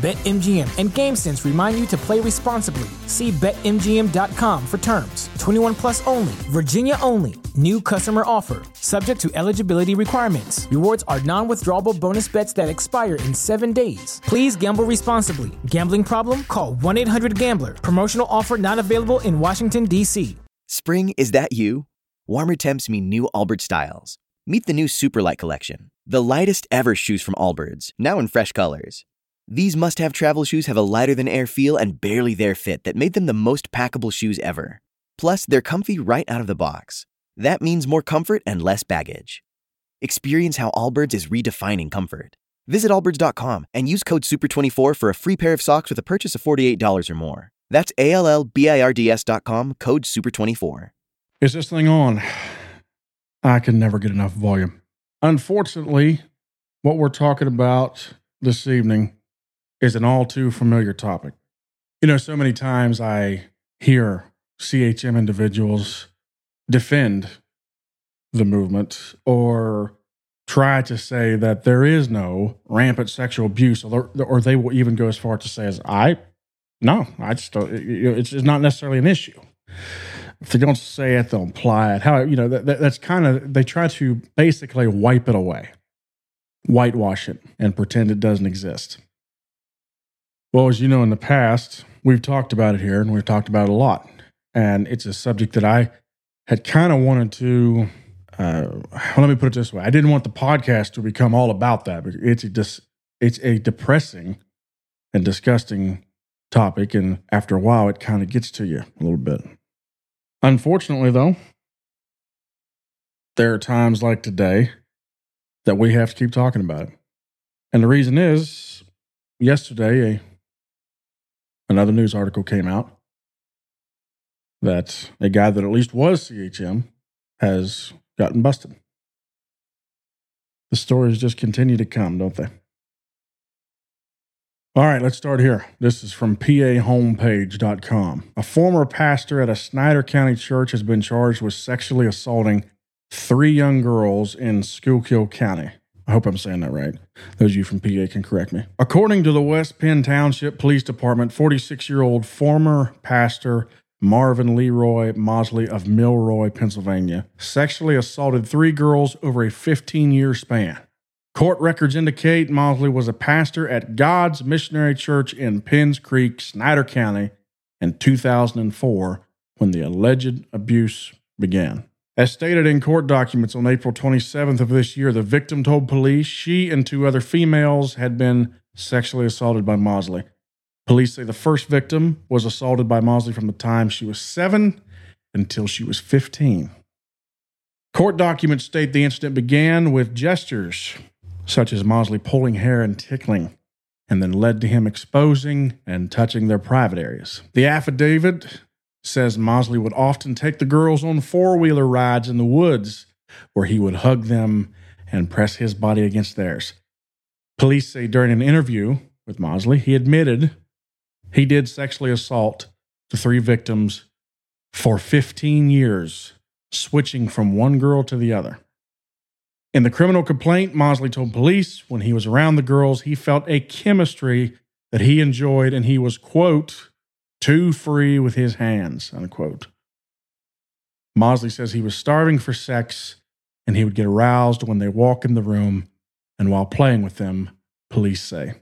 BetMGM and GameSense remind you to play responsibly. See BetMGM.com for terms. 21 plus only, Virginia only. New customer offer, subject to eligibility requirements. Rewards are non withdrawable bonus bets that expire in seven days. Please gamble responsibly. Gambling problem? Call 1 800 Gambler. Promotional offer not available in Washington, D.C. Spring, is that you? Warmer temps mean new Allbirds styles. Meet the new Superlight collection, the lightest ever shoes from Allbirds, now in fresh colors. These must have travel shoes have a lighter than air feel and barely there fit that made them the most packable shoes ever. Plus, they're comfy right out of the box. That means more comfort and less baggage. Experience how Allbirds is redefining comfort. Visit allbirds.com and use code SUPER24 for a free pair of socks with a purchase of $48 or more. That's A L L B I R D S.com, code SUPER24. Is this thing on? I can never get enough volume. Unfortunately, what we're talking about this evening is an all too familiar topic. You know, so many times I hear CHM individuals defend the movement or try to say that there is no rampant sexual abuse, or, or they will even go as far to say as I, no, I just don't, it's not necessarily an issue. If they don't say it, they'll imply it. How, you know, that, that's kind of, they try to basically wipe it away, whitewash it, and pretend it doesn't exist. Well, as you know, in the past, we've talked about it here and we've talked about it a lot. And it's a subject that I had kind of wanted to, uh, let me put it this way. I didn't want the podcast to become all about that. It's a, dis, it's a depressing and disgusting topic. And after a while, it kind of gets to you a little bit. Unfortunately, though, there are times like today that we have to keep talking about it. And the reason is yesterday, a another news article came out that a guy that at least was CHM has gotten busted. The stories just continue to come, don't they? All right, let's start here. This is from pahomepage.com. A former pastor at a Snyder County church has been charged with sexually assaulting three young girls in Schuylkill County. I hope I'm saying that right. Those of you from PA can correct me. According to the West Penn Township Police Department, 46 year old former pastor Marvin Leroy Mosley of Milroy, Pennsylvania, sexually assaulted three girls over a 15 year span. Court records indicate Mosley was a pastor at God's Missionary Church in Penns Creek, Snyder County in 2004 when the alleged abuse began. As stated in court documents on April 27th of this year, the victim told police she and two other females had been sexually assaulted by Mosley. Police say the first victim was assaulted by Mosley from the time she was seven until she was 15. Court documents state the incident began with gestures such as Mosley pulling hair and tickling, and then led to him exposing and touching their private areas. The affidavit says Mosley would often take the girls on four wheeler rides in the woods where he would hug them and press his body against theirs. Police say during an interview with Mosley, he admitted he did sexually assault the three victims for 15 years, switching from one girl to the other. In the criminal complaint, Mosley told police when he was around the girls, he felt a chemistry that he enjoyed and he was, quote, too free with his hands, unquote. Mosley says he was starving for sex and he would get aroused when they walk in the room and while playing with them, police say.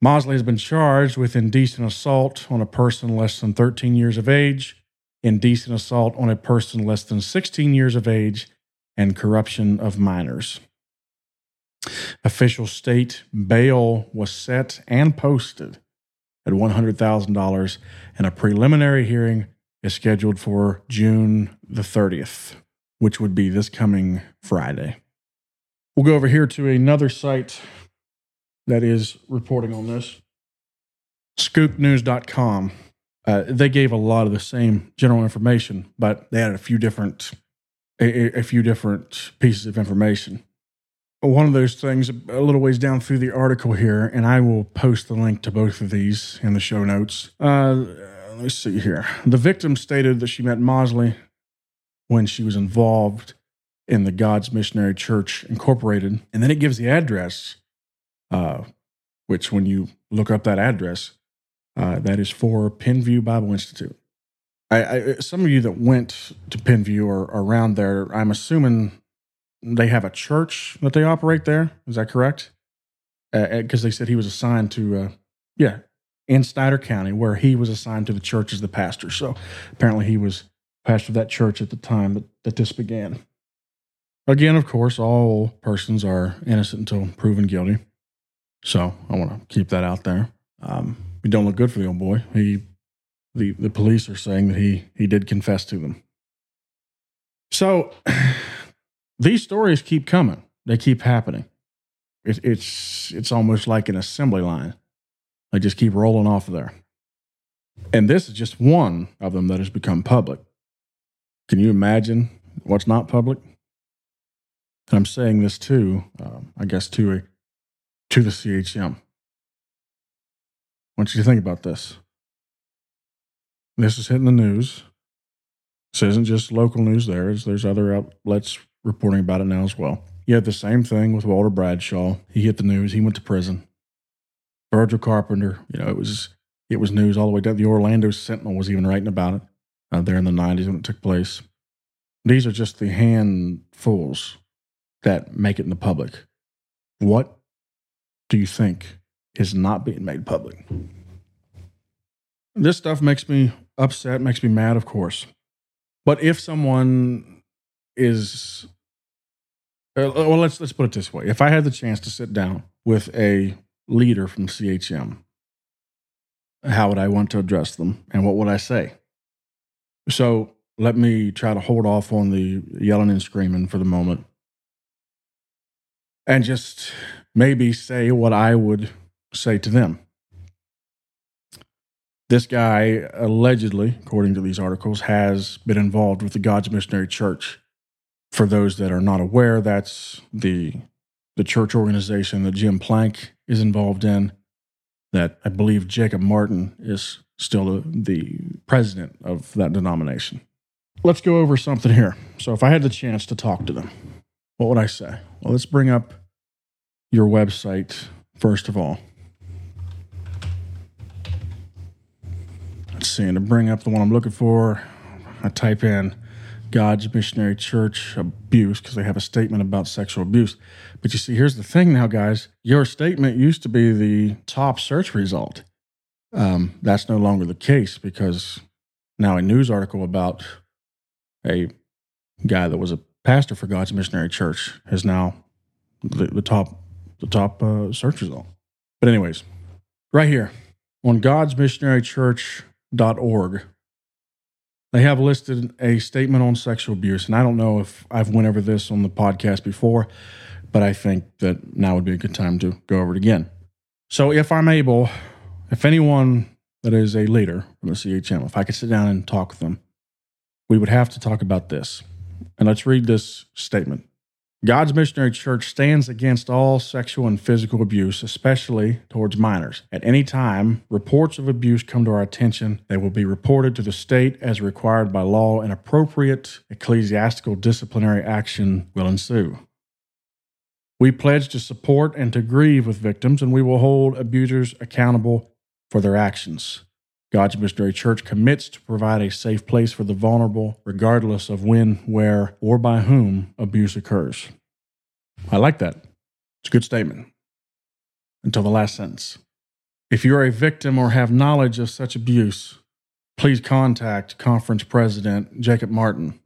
Mosley has been charged with indecent assault on a person less than 13 years of age, indecent assault on a person less than 16 years of age, and corruption of minors. Official state bail was set and posted at $100,000, and a preliminary hearing is scheduled for June the 30th, which would be this coming Friday. We'll go over here to another site that is reporting on this skooknews.com. Uh, they gave a lot of the same general information, but they had a few different a, a few different pieces of information. One of those things, a little ways down through the article here, and I will post the link to both of these in the show notes. Uh, let me see here. The victim stated that she met Mosley when she was involved in the God's Missionary Church Incorporated, and then it gives the address, uh, which when you look up that address, uh, that is for Penn View Bible Institute. I, I, some of you that went to Penn View or around there, I'm assuming they have a church that they operate there. Is that correct? Because uh, they said he was assigned to, uh, yeah, in Snyder County, where he was assigned to the church as the pastor. So apparently he was pastor of that church at the time that, that this began. Again, of course, all persons are innocent until proven guilty. So I want to keep that out there. Um, we don't look good for the old boy. He, the, the police are saying that he, he did confess to them. So these stories keep coming. They keep happening. It, it's, it's almost like an assembly line. They just keep rolling off of there. And this is just one of them that has become public. Can you imagine what's not public? And I'm saying this too, um, I guess, to a, to the CHM. I want you to think about this. This is hitting the news. This isn't just local news there. There's other outlets reporting about it now as well. You had the same thing with Walter Bradshaw. He hit the news. He went to prison. Virgil Carpenter, you know, it was it was news all the way down. The Orlando Sentinel was even writing about it uh, there in the 90s when it took place. These are just the handfuls that make it in the public. What do you think is not being made public? This stuff makes me upset, makes me mad, of course. But if someone is, uh, well, let's let's put it this way: if I had the chance to sit down with a leader from CHM, how would I want to address them, and what would I say? So let me try to hold off on the yelling and screaming for the moment and just maybe say what I would say to them. This guy, allegedly, according to these articles, has been involved with the God's Missionary Church. For those that are not aware, that's the, the church organization that Jim Plank is involved in, that I believe Jacob Martin is still the president of that denomination. Let's go over something here. So, if I had the chance to talk to them, what would I say? Well, let's bring up your website first of all. Let's see, and to bring up the one I'm looking for, I type in God's Missionary Church abuse because they have a statement about sexual abuse. But you see, here's the thing now, guys. Your statement used to be the top search result. Um, that's no longer the case because now a news article about a guy that was a pastor for God's Missionary Church is now the, the top the top uh, search result. But anyways, right here on godsmissionarychurch.org, they have listed a statement on sexual abuse. And I don't know if I've went over this on the podcast before, but I think that now would be a good time to go over it again. So if I'm able, if anyone that is a leader from the CHM, if I could sit down and talk with them, we would have to talk about this. And let's read this statement. God's Missionary Church stands against all sexual and physical abuse, especially towards minors. At any time, reports of abuse come to our attention. They will be reported to the state as required by law, and appropriate ecclesiastical disciplinary action will ensue. We pledge to support and to grieve with victims, and we will hold abusers accountable for their actions. God's Missionary Church commits to provide a safe place for the vulnerable, regardless of when, where, or by whom abuse occurs. I like that. It's a good statement. Until the last sentence. If you are a victim or have knowledge of such abuse, please contact Conference President Jacob Martin.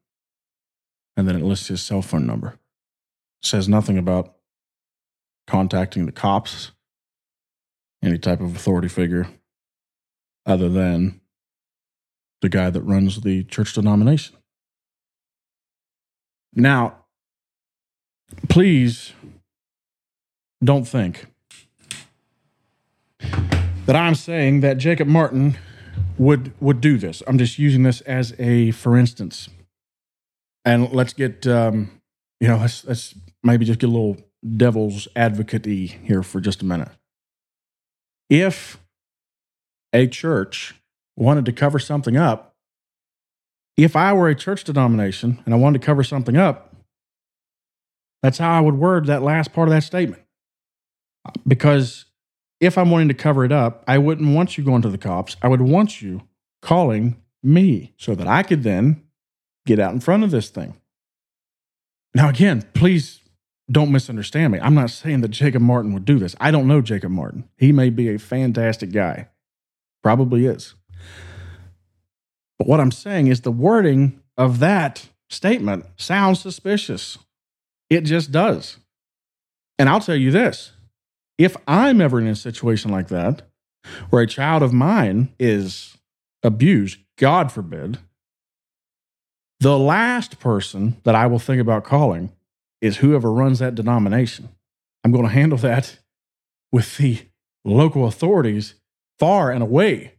And then it lists his cell phone number. It says nothing about contacting the cops, any type of authority figure, other than the guy that runs the church denomination. Now, please don't think that I'm saying that Jacob Martin would would do this. I'm just using this as a for instance. And let's get um, you know, let's let's maybe just get a little devil's advocate here for just a minute. If a church wanted to cover something up, if I were a church denomination and I wanted to cover something up, that's how I would word that last part of that statement. Because if I'm wanting to cover it up, I wouldn't want you going to the cops. I would want you calling me so that I could then get out in front of this thing. Now, again, please don't misunderstand me. I'm not saying that Jacob Martin would do this. I don't know Jacob Martin. He may be a fantastic guy, probably is. But what I'm saying is the wording of that statement sounds suspicious. It just does. And I'll tell you this if I'm ever in a situation like that, where a child of mine is abused, God forbid, the last person that I will think about calling is whoever runs that denomination. I'm going to handle that with the local authorities far and away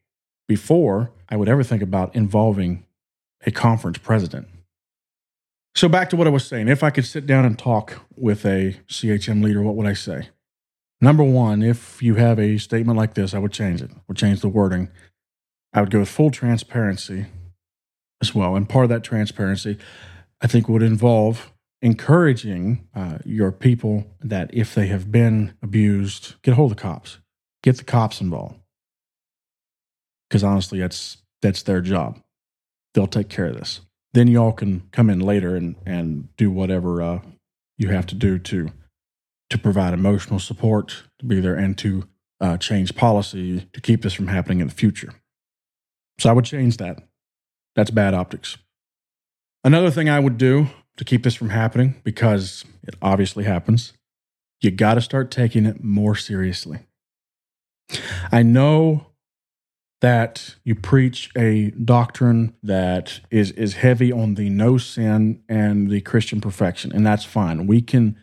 before I would ever think about involving a conference president. So, back to what I was saying. If I could sit down and talk with a CHM leader, what would I say? Number one, if you have a statement like this, I would change it. I would change the wording. I would go with full transparency as well. And part of that transparency, I think, would involve encouraging uh, your people that if they have been abused, get a hold of the cops, get the cops involved. Because honestly, that's that's their job. They'll take care of this. Then y'all can come in later and and do whatever uh, you have to do to to provide emotional support, to be there, and to uh, change policy to keep this from happening in the future. So I would change that. That's bad optics. Another thing I would do to keep this from happening, because it obviously happens, you got to start taking it more seriously. I know that you preach a doctrine that is is heavy on the no sin and the Christian perfection, and that's fine. We can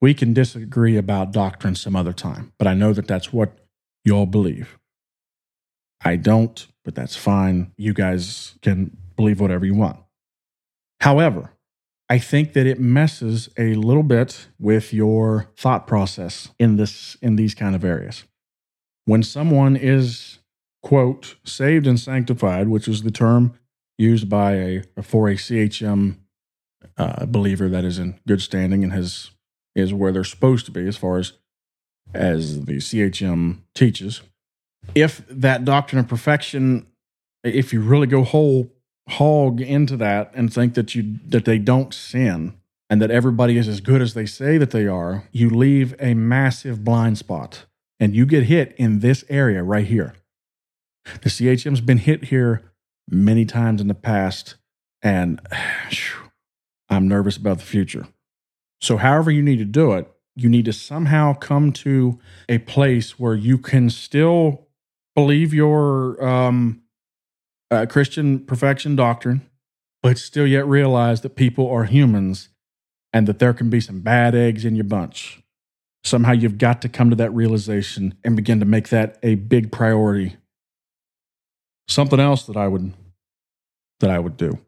we can disagree about doctrine some other time, but I know that that's what you all believe. I don't, but that's fine. You guys can believe whatever you want. However, I think that it messes a little bit with your thought process in this in these kind of areas. When someone is quote saved and sanctified, which is the term used by a for a CHM uh, believer that is in good standing and has is where they're supposed to be as far as as the CHM teaches. If that doctrine of perfection, if you really go whole hog into that and think that you that they don't sin and that everybody is as good as they say that they are, you leave a massive blind spot and you get hit in this area right here. The CHM's been hit here many times in the past and I'm nervous about the future. So, however, you need to do it, you need to somehow come to a place where you can still believe your um, uh, Christian perfection doctrine, but still yet realize that people are humans and that there can be some bad eggs in your bunch. Somehow you've got to come to that realization and begin to make that a big priority. Something else that I would that I would do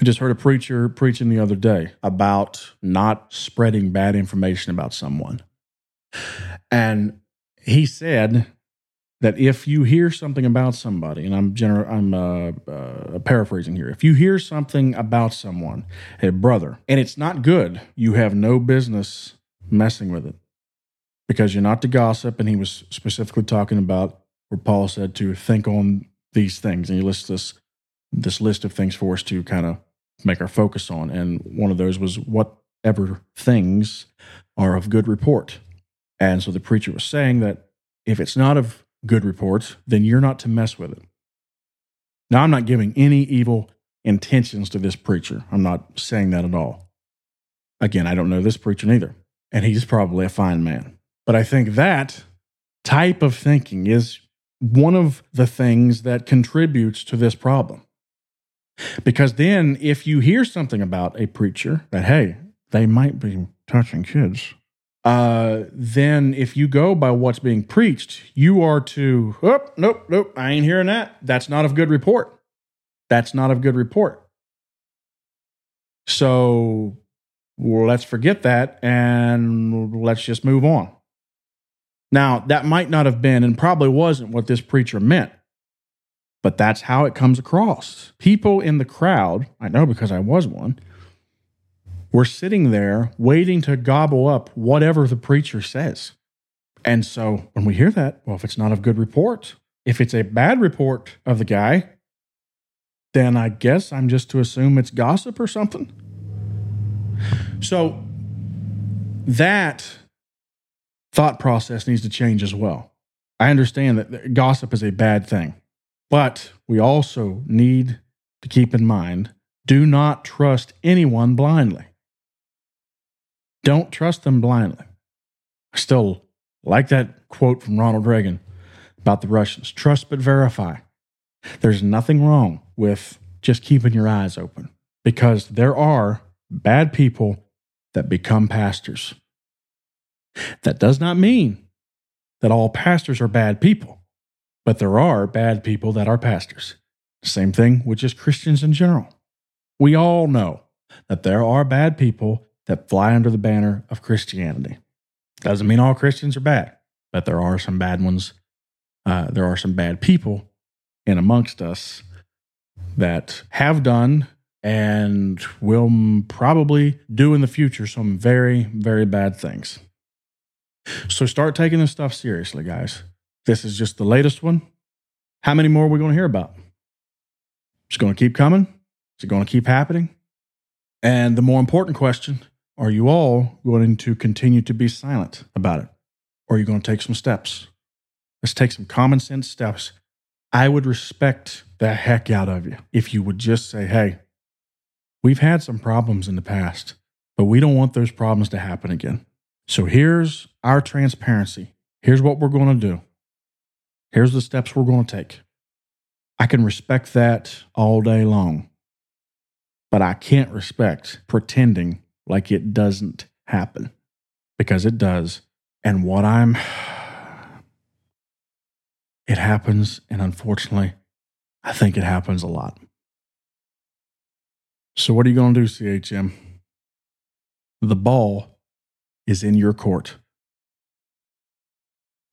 I just heard a preacher preaching the other day about not spreading bad information about someone. And he said that if you hear something about somebody, and I'm gener- I'm uh, uh, paraphrasing here, if you hear something about someone, a brother, and it's not good, you have no business messing with it because you're not to gossip. And he was specifically talking about where Paul said to think on these things, and he lists this this list of things for us to kind of make our focus on. And one of those was whatever things are of good report. And so the preacher was saying that if it's not of good report, then you're not to mess with it. Now, I'm not giving any evil intentions to this preacher. I'm not saying that at all. Again, I don't know this preacher neither, and he's probably a fine man. But I think that type of thinking is one of the things that contributes to this problem. Because then, if you hear something about a preacher that, hey, they might be touching kids, uh, then if you go by what's being preached, you are to, oh, nope, nope, I ain't hearing that. That's not a good report. That's not a good report. So let's forget that and let's just move on. Now, that might not have been and probably wasn't what this preacher meant, but that's how it comes across. People in the crowd, I know because I was one, were sitting there waiting to gobble up whatever the preacher says. And so when we hear that, well, if it's not a good report, if it's a bad report of the guy, then I guess I'm just to assume it's gossip or something. So that thought process needs to change as well. I understand that gossip is a bad thing, but we also need to keep in mind do not trust anyone blindly. Don't trust them blindly. I still like that quote from Ronald Reagan about the Russians trust but verify. There's nothing wrong with just keeping your eyes open because there are bad people that become pastors. That does not mean that all pastors are bad people, but there are bad people that are pastors. Same thing with just Christians in general. We all know that there are bad people that fly under the banner of Christianity. Doesn't mean all Christians are bad, but there are some bad ones. Uh, there are some bad people in amongst us that have done and will probably do in the future some very, very bad things. So start taking this stuff seriously, guys. This is just the latest one. How many more are we going to hear about? It's going to keep coming. Is it going to keep happening? And the more important question are you all going to continue to be silent about it? Or are you going to take some steps? Let's take some common sense steps. I would respect the heck out of you if you would just say, hey, we've had some problems in the past, but we don't want those problems to happen again. So here's our transparency. Here's what we're going to do. Here's the steps we're going to take. I can respect that all day long, but I can't respect pretending like it doesn't happen because it does. And what I'm, it happens. And unfortunately, I think it happens a lot. So, what are you going to do, CHM? The ball is in your court.